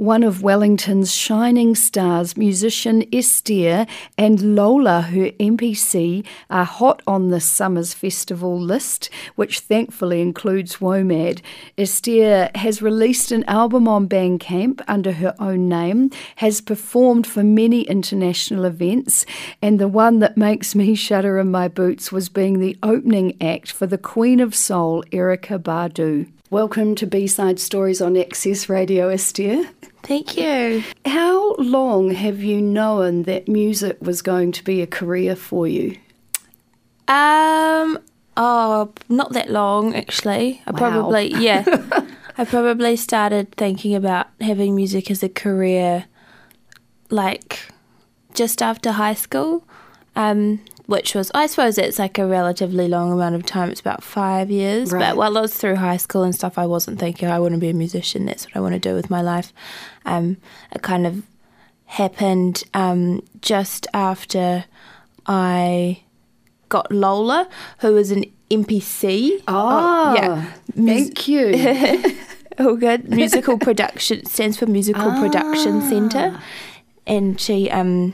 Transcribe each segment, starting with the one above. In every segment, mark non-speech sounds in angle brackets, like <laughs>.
one of Wellington's shining stars, musician Estere and Lola, her MPC, are hot on this summer's festival list, which thankfully includes WOMAD. Estere has released an album on Bandcamp under her own name, has performed for many international events, and the one that makes me shudder in my boots was being the opening act for the Queen of Soul, Erykah Badu. Welcome to B-Side Stories on Access Radio, Estere. Thank you. How long have you known that music was going to be a career for you? Um, oh, not that long actually. I Wow. probably yeah. <laughs> I probably started thinking about having music as a career like just after high school. Um, which was I suppose it's like a relatively long amount of time. It's about five years. Right. But while I was through high school and stuff, I wasn't thinking I want to be a musician. That's what I want to do with my life. Um, it kind of happened um, just after I got Lola, who was an MPC. Ah, yeah. Mus- Thank you. <laughs> Oh, good. Musical <laughs> production stands for Musical Production Centre, and she, um,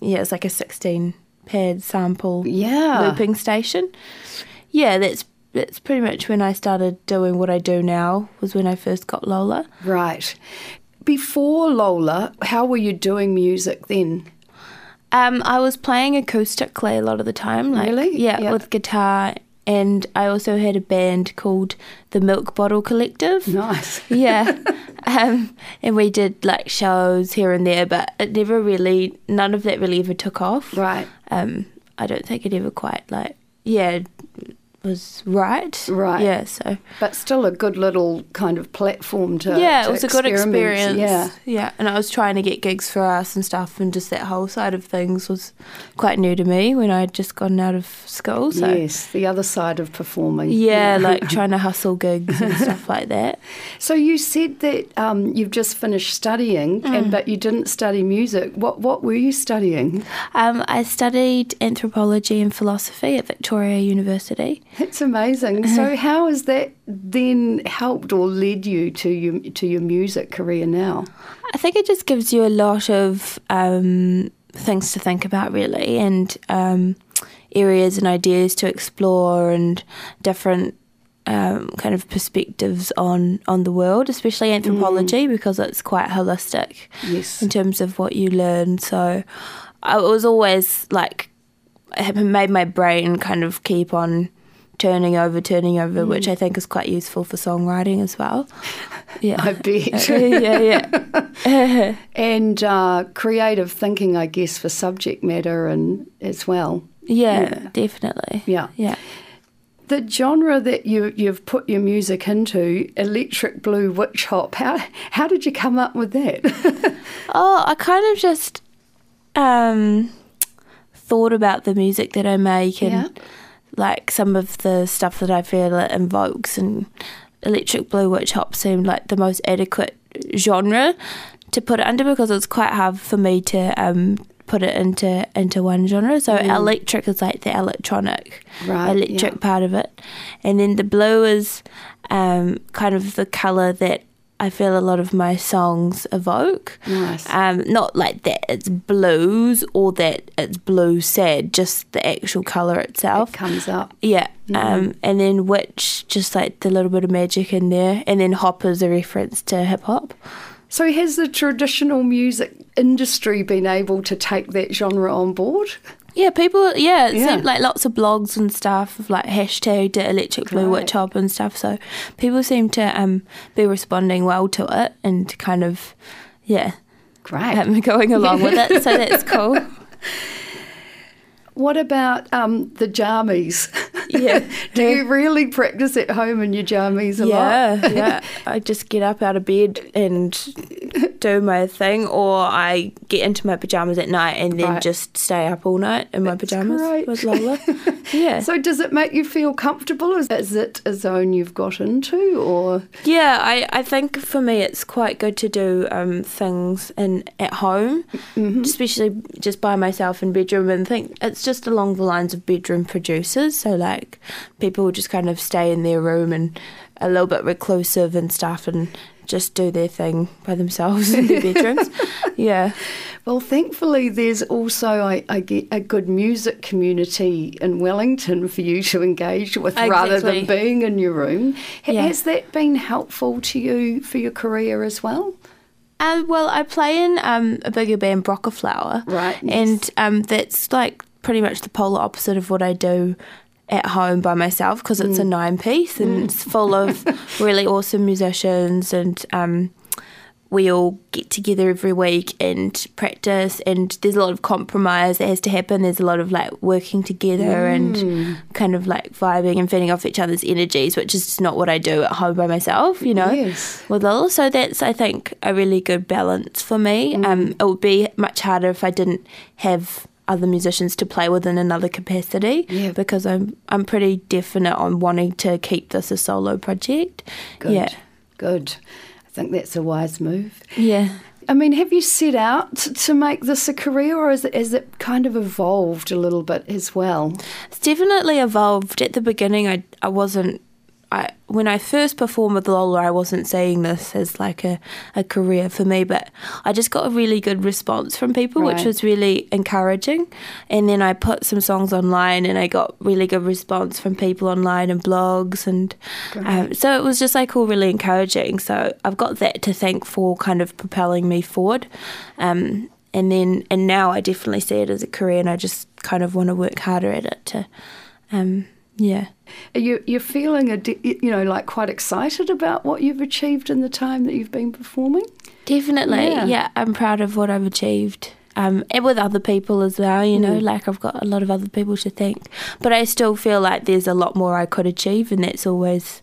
yeah, it's like a sixteen pad sample Yeah. looping station. Yeah, that's that's pretty much when I started doing what I do now. Was when I first got Lola. right. Before Lola, how were you doing music then? Um, I was playing acoustically a lot of the time. Like, Really? Yeah, Yeah. with guitar, and I also had a band called the Milk Bottle Collective. Nice. <laughs> yeah. Um, and we did like shows here and there, but it never really, none of that really ever took off. Right. Um, I don't think it ever quite like, yeah, was right. Right. Yeah. So But still a good little kind of platform to yeah, to it was a good experience. Yeah. Yeah. And I was trying to get gigs for us and stuff, and just that whole side of things was quite new to me when I'd just gotten out of school. So Yes, the other side of performing. yeah, like <laughs> trying to hustle gigs and stuff like that. So you said that um, you've just finished studying, Mm. and but you didn't study music. What what were you studying? Um, I studied anthropology and philosophy at Victoria University. That's amazing. So <laughs> how has that then helped or led you to your to your music career now? I think it just gives you a lot of um, things to think about, really, and um, areas and ideas to explore, and different um, kind of perspectives on on the world, especially anthropology, because it's quite holistic Yes. in terms of what you learn. So I was always like, it had made my brain kind of keep on turning over, turning over, which I think is quite useful for songwriting as well. <laughs> Yeah. I bet. <laughs> yeah, yeah. <laughs> and uh, creative thinking, I guess, for subject matter and as well. Yeah, Yeah. definitely. Yeah. Yeah. The genre that you you've put your music into, electric blue witch hop. How how did you come up with that? Oh, I kind of just um, thought about the music that I make and Yeah. Like some of the stuff that I feel it invokes, and Electric Blue Witch Hop seemed like the most adequate genre to put it under because it's quite hard for me to um, put it into into one genre. So electric is like the electronic Mm. Right, electric yeah. part of it, and then the blue is um, kind of the color that I feel a lot of my songs evoke. Nice. Um, not like that it's blues or that it's blue sad, just the actual color itself. Comes up. Yeah. Um, and then witch, just like the little bit of magic in there, and then hop is a reference to hip hop. So has the traditional music industry been able to take that genre on board? Yeah, people. Yeah, it Yeah. seemed like lots of blogs and stuff of like hashtag the electric blue Right. witch hop and stuff. So people seem to um be responding well to it and kind of yeah Great. um, going along with it. So that's cool. <laughs> What about um, the jammies? <laughs> <laughs> Yeah. <laughs> Do you really practice at home in your jammies a Yeah, lot? yeah. <laughs> I just get up out of bed and do my thing, or I get into my pajamas at night and then Right. just stay up all night in my That's pajamas great. with Lola. Yeah, So does it make you feel comfortable? Is, is it a zone you've got into, or yeah. I, I think for me it's quite good to do um, things in at home, especially just by myself in bedroom, and think it's just along the lines of bedroom producers. So like people just kind of stay in their room and a little bit reclusive and stuff and just do their thing by themselves in their bedrooms. <laughs> yeah. Well, thankfully, there's also I, I get a good music community in Wellington for you to engage with Exactly. rather than being in your room. Yeah. Has that been helpful to you for your career as well? Um, well, I play in um, a bigger band, Broccaflower. Right, yes. And um, that's like pretty much the polar opposite of what I do at home by myself because it's a Mm. nine piece and it's full of <laughs> really awesome musicians and um, we all get together every week and practice and there's a lot of compromise that has to happen there's a lot of like working together Mm. and kind of like vibing and feeding off each other's energies which is just not what I do at home by myself you know Yes. with Lil. So that's I think a really good balance for me. Mm. Um, it would be much harder if I didn't have other musicians to play with in another capacity Yeah. because I'm I'm pretty definite on wanting to keep this a solo project. Good. Yeah. Good. I think that's a wise move. Yeah. I mean, have you set out to make this a career or has it, has it kind of evolved a little bit as well? It's definitely evolved. At the beginning I I wasn't I when I first performed with Lola I wasn't saying this as like a, a career for me, but I just got a really good response from people, which was really encouraging. And then I put some songs online and I got really good response from people online and blogs and um, so it was just like all really encouraging. So I've got that to thank for kind of propelling me forward. Um, and then and now I definitely see it as a career and I just kind of want to work harder at it to um, yeah. Are you you're feeling a you know like quite excited about what you've achieved in the time that you've been performing? Definitely, Yeah. yeah. I'm proud of what I've achieved. Um, and with other people as well, you know, Mm. like I've got a lot of other people to thank. But I still feel like there's a lot more I could achieve, and that's always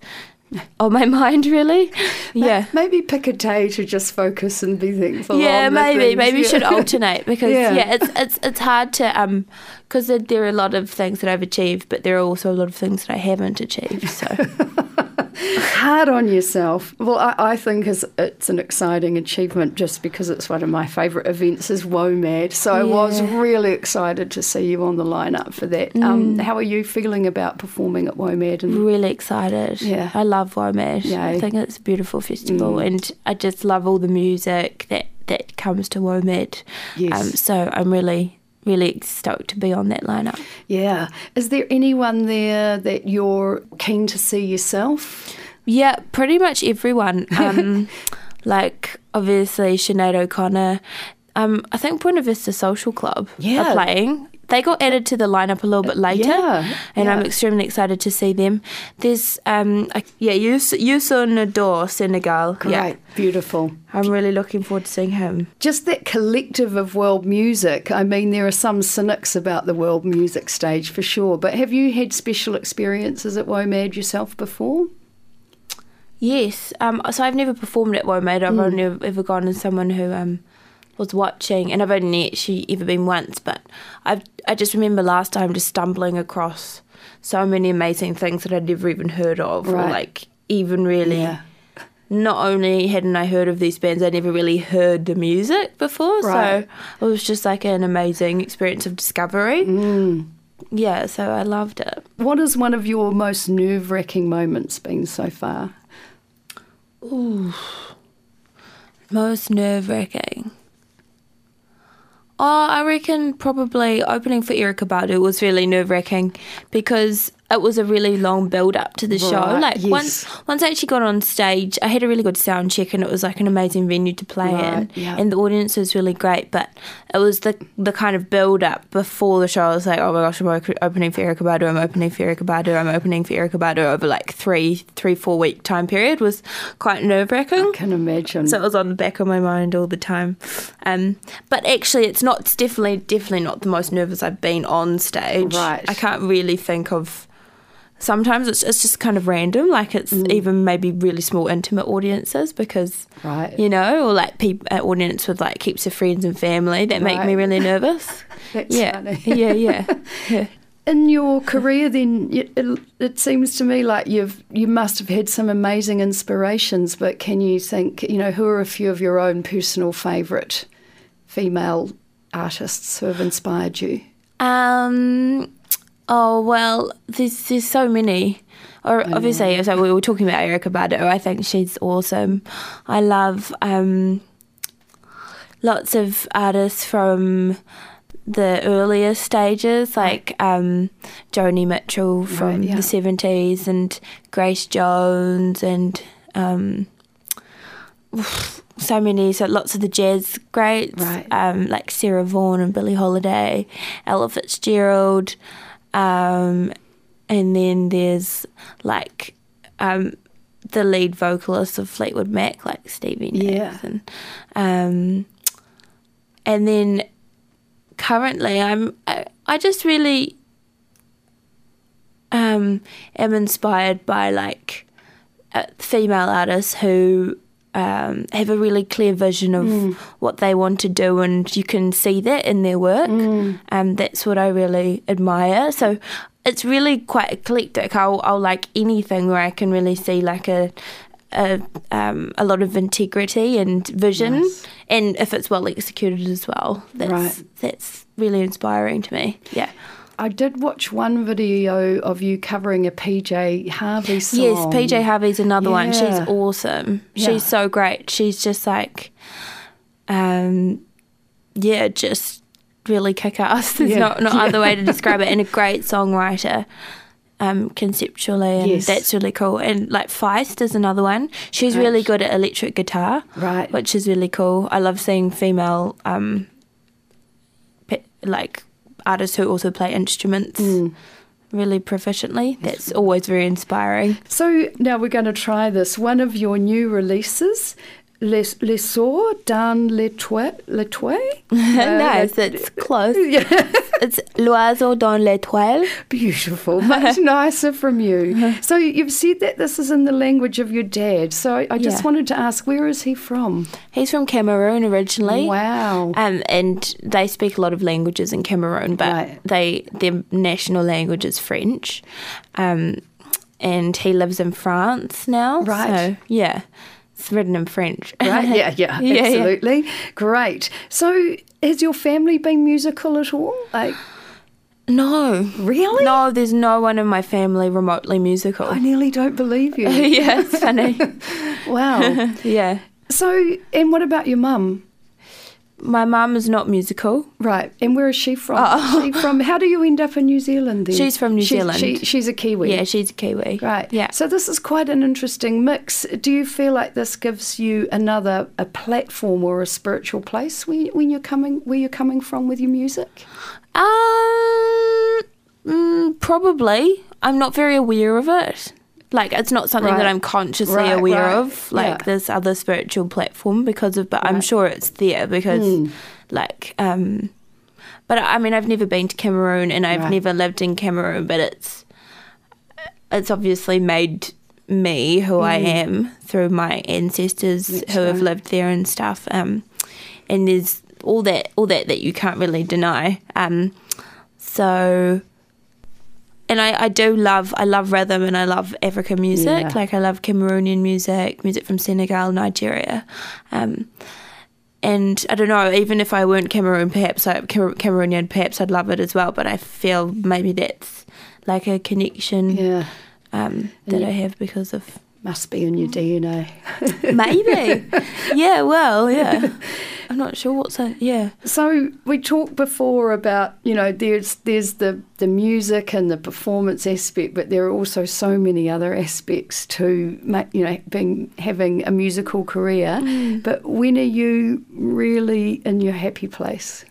on my mind, really. <laughs> Yeah. Maybe pick a day to just focus and be thankful. Yeah, on maybe things, maybe yeah. should <laughs> alternate because Yeah. yeah. it's it's it's hard to um because there, there are a lot of things that I've achieved, but there are also a lot of things that I haven't achieved. So <laughs> <laughs> hard on yourself. Well, I, I think is it's an exciting achievement just because it's one of my favourite events is WOMAD. So I was really excited to see you on the lineup for that. Mm. Um, how are you feeling about performing at WOMAD? And really excited. Yeah. I love WOMAD. Yeah. I think it's a beautiful festival Mm. and I just love all the music that, that comes to WOMAD. Yes. Um, so I'm really, really stoked to be on that lineup. yeah, is there anyone there that you're keen to see yourself? Yeah, pretty much everyone. <laughs> Um, like obviously Sinead O'Connor. Um, I think Buena Vista Social Club Yeah. are playing. They got added to the lineup a little bit later, Yeah, and I'm extremely excited to see them. There's um, I, yeah, Yus- Youssou N'Dour, Senegal. Great, Yeah, beautiful. I'm really looking forward to seeing him. Just that collective of world music. I mean, there are some cynics about the world music stage for sure, but have you had special experiences at WOMAD yourself before? Yes. Um, so I've never performed at WOMAD. I've Mm. only ever gone as someone who um, was watching, and I've only actually ever been once. But I I just remember last time just stumbling across so many amazing things that I'd never even heard of, or like even really. Not only hadn't I heard of these bands, I never really heard the music before. Right. So it was just like an amazing experience of discovery. Mm. Yeah, so I loved it. What is one of your most nerve wracking moments been so far? Ooh, Most nerve wracking. Oh, I reckon probably opening for Erykah Badu was really nerve wracking because it was a really long build up to the show. Like yes. once once I actually got on stage, I had a really good sound check and it was like an amazing venue to play Right, in. yeah. And the audience was really great. But it was the the kind of build up before the show. I was like, oh my gosh, I'm opening for Erykah Badu, I'm opening for Erykah Badu, I'm opening for Erykah Badu over like three, three, four week time period was quite nerve wracking. I can imagine. So it was on the back of my mind all the time. Um, but actually, it's not. It's definitely, definitely not the most nervous I've been on stage. Right. I can't really think of. Sometimes it's it's just kind of random. Like it's Mm. even maybe really small, intimate audiences because right. you know, or like people, an audience with like heaps of friends and family that make me really <laughs> nervous. That's yeah, funny. <laughs> yeah, yeah, <laughs> yeah. In your career, then it, it, it seems to me like you've you must have had some amazing inspirations. But can you think, you know, who are a few of your own personal favourite female artists who have inspired you? Um, Oh well, there's there's so many. Or obviously, so we were talking about Erykah Badu. I think she's awesome. I love um, lots of artists from the earlier stages, like um, Joni Mitchell from Right, yeah. the seventies, and Grace Jones, and um, so many, so lots of the jazz greats, Right. um, like Sarah Vaughan and Billie Holiday, Ella Fitzgerald, um, and then there's like um, the lead vocalist of Fleetwood Mac, like Stevie Yeah. Nicks, and um, and then currently I'm I, I just really um, am inspired by like uh, female artists who um, have a really clear vision of what they want to do, and you can see that in their work. Um, that's what I really admire. So it's really quite eclectic. I'll, I'll like anything where I can really see like a a, um, a lot of integrity and vision, Nice. and if it's well executed as well, that's Right. that's really inspiring to me. Yeah. I did watch one video of you covering a PJ Harvey song. Yes, PJ Harvey's another one. She's awesome. Yeah. She's so great. She's just like, um, yeah, just really kick ass. <laughs> There's Yeah. not no other way to describe it. And a <laughs> great songwriter. Um, conceptually, and Yes. that's really cool. And like Feist is another one. She's really good at electric guitar, Right. which is really cool. I love seeing female, um, pe- like artists who also play instruments Mm. really proficiently. That's always very inspiring. So now we're going to try this. One of your new releases, Les, L'Essor dans les toits. Les toits? <laughs> nice, it's <laughs> close. It's L'oiseau dans l'étoile. Beautiful, much <laughs> nicer from you. So you've said that this is in the language of your dad. So I just Yeah. wanted to ask, where is he from? He's from Cameroon originally. Wow. Um, and they speak a lot of languages in Cameroon, but Right. they their national language is French. Um, and he lives in France now. Right. So yeah, it's written in French. Right? <laughs> Yeah, yeah, Yeah, yeah. absolutely. Great. So has your family been musical at all? Like, No, really? no, there's no one in my family remotely musical. I nearly don't believe you. <laughs> yeah, it's funny. <laughs> wow. yeah, So, and what about your mum? My mum is not musical. Right, and where is she from? She from? How do you end up in New Zealand? Then She's from New She's- Zealand. She, she's a Kiwi. Yeah, she's a Kiwi. Right. Yeah. So this is quite an interesting mix. Do you feel like this gives you another a platform or a spiritual place when, when you're coming where you're coming from with your music? Um, mm, probably. I'm not very aware of it. Like, it's not something Right. that I'm consciously Right, aware right. of. Like Yeah. this other spiritual platform because of, but I'm sure it's there because, Hmm. like, um, but I mean, I've never been to Cameroon and I've never lived in Cameroon, but it's it's obviously made me who I am through my ancestors Hmm. That's who have lived there and stuff. Um, and there's all that all that that you can't really deny. Um, so and I, I do love I love rhythm and I love African music. Yeah. Like I love Cameroonian music, music from Senegal, Nigeria. Um, and I don't know, even if I weren't Cameroon, perhaps I, Camer- Cameroonian, perhaps I'd love it as well. But I feel maybe that's like a connection Yeah. um, that you- I have because of Must be in your DNA. maybe, <laughs> yeah. Well, yeah. <laughs> I'm not sure what's a yeah. So we talked before about you know there's there's the the music and the performance aspect, but there are also so many other aspects to you know being having a musical career. But when are you really in your happy place?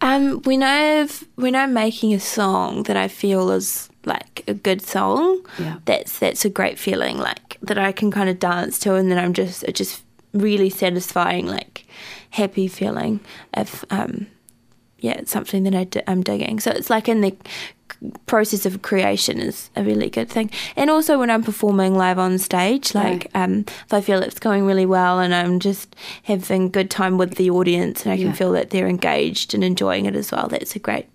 Um, when I've when I'm making a song that I feel is like a good song, Yeah. that's that's a great feeling. Like that I can kind of dance to, and then I'm just it just really satisfying, like happy feeling. If um, yeah, it's something that I d- I'm digging. So it's like in the process of creation is a really good thing. And also when I'm performing live on stage, like um, if I feel it's going really well and I'm just having good time with the audience and I can Yeah. feel that they're engaged and enjoying it as well, that's a great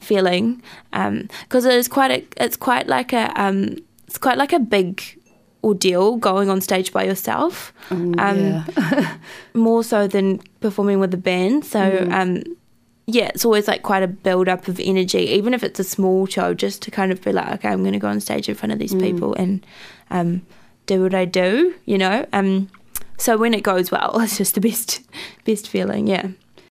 feeling. Because it is quite a, it's quite like a, um, it's quite like a big ordeal going on stage by yourself. um, yeah. <laughs> more so than performing with a band. So, Mm. um, yeah, it's always like quite a build up of energy, even if it's a small show, just to kind of be like, okay, I'm going to go on stage in front of these people and um, do what I do, you know. Um, so when it goes well, <laughs> it's just the best, best feeling. Yeah.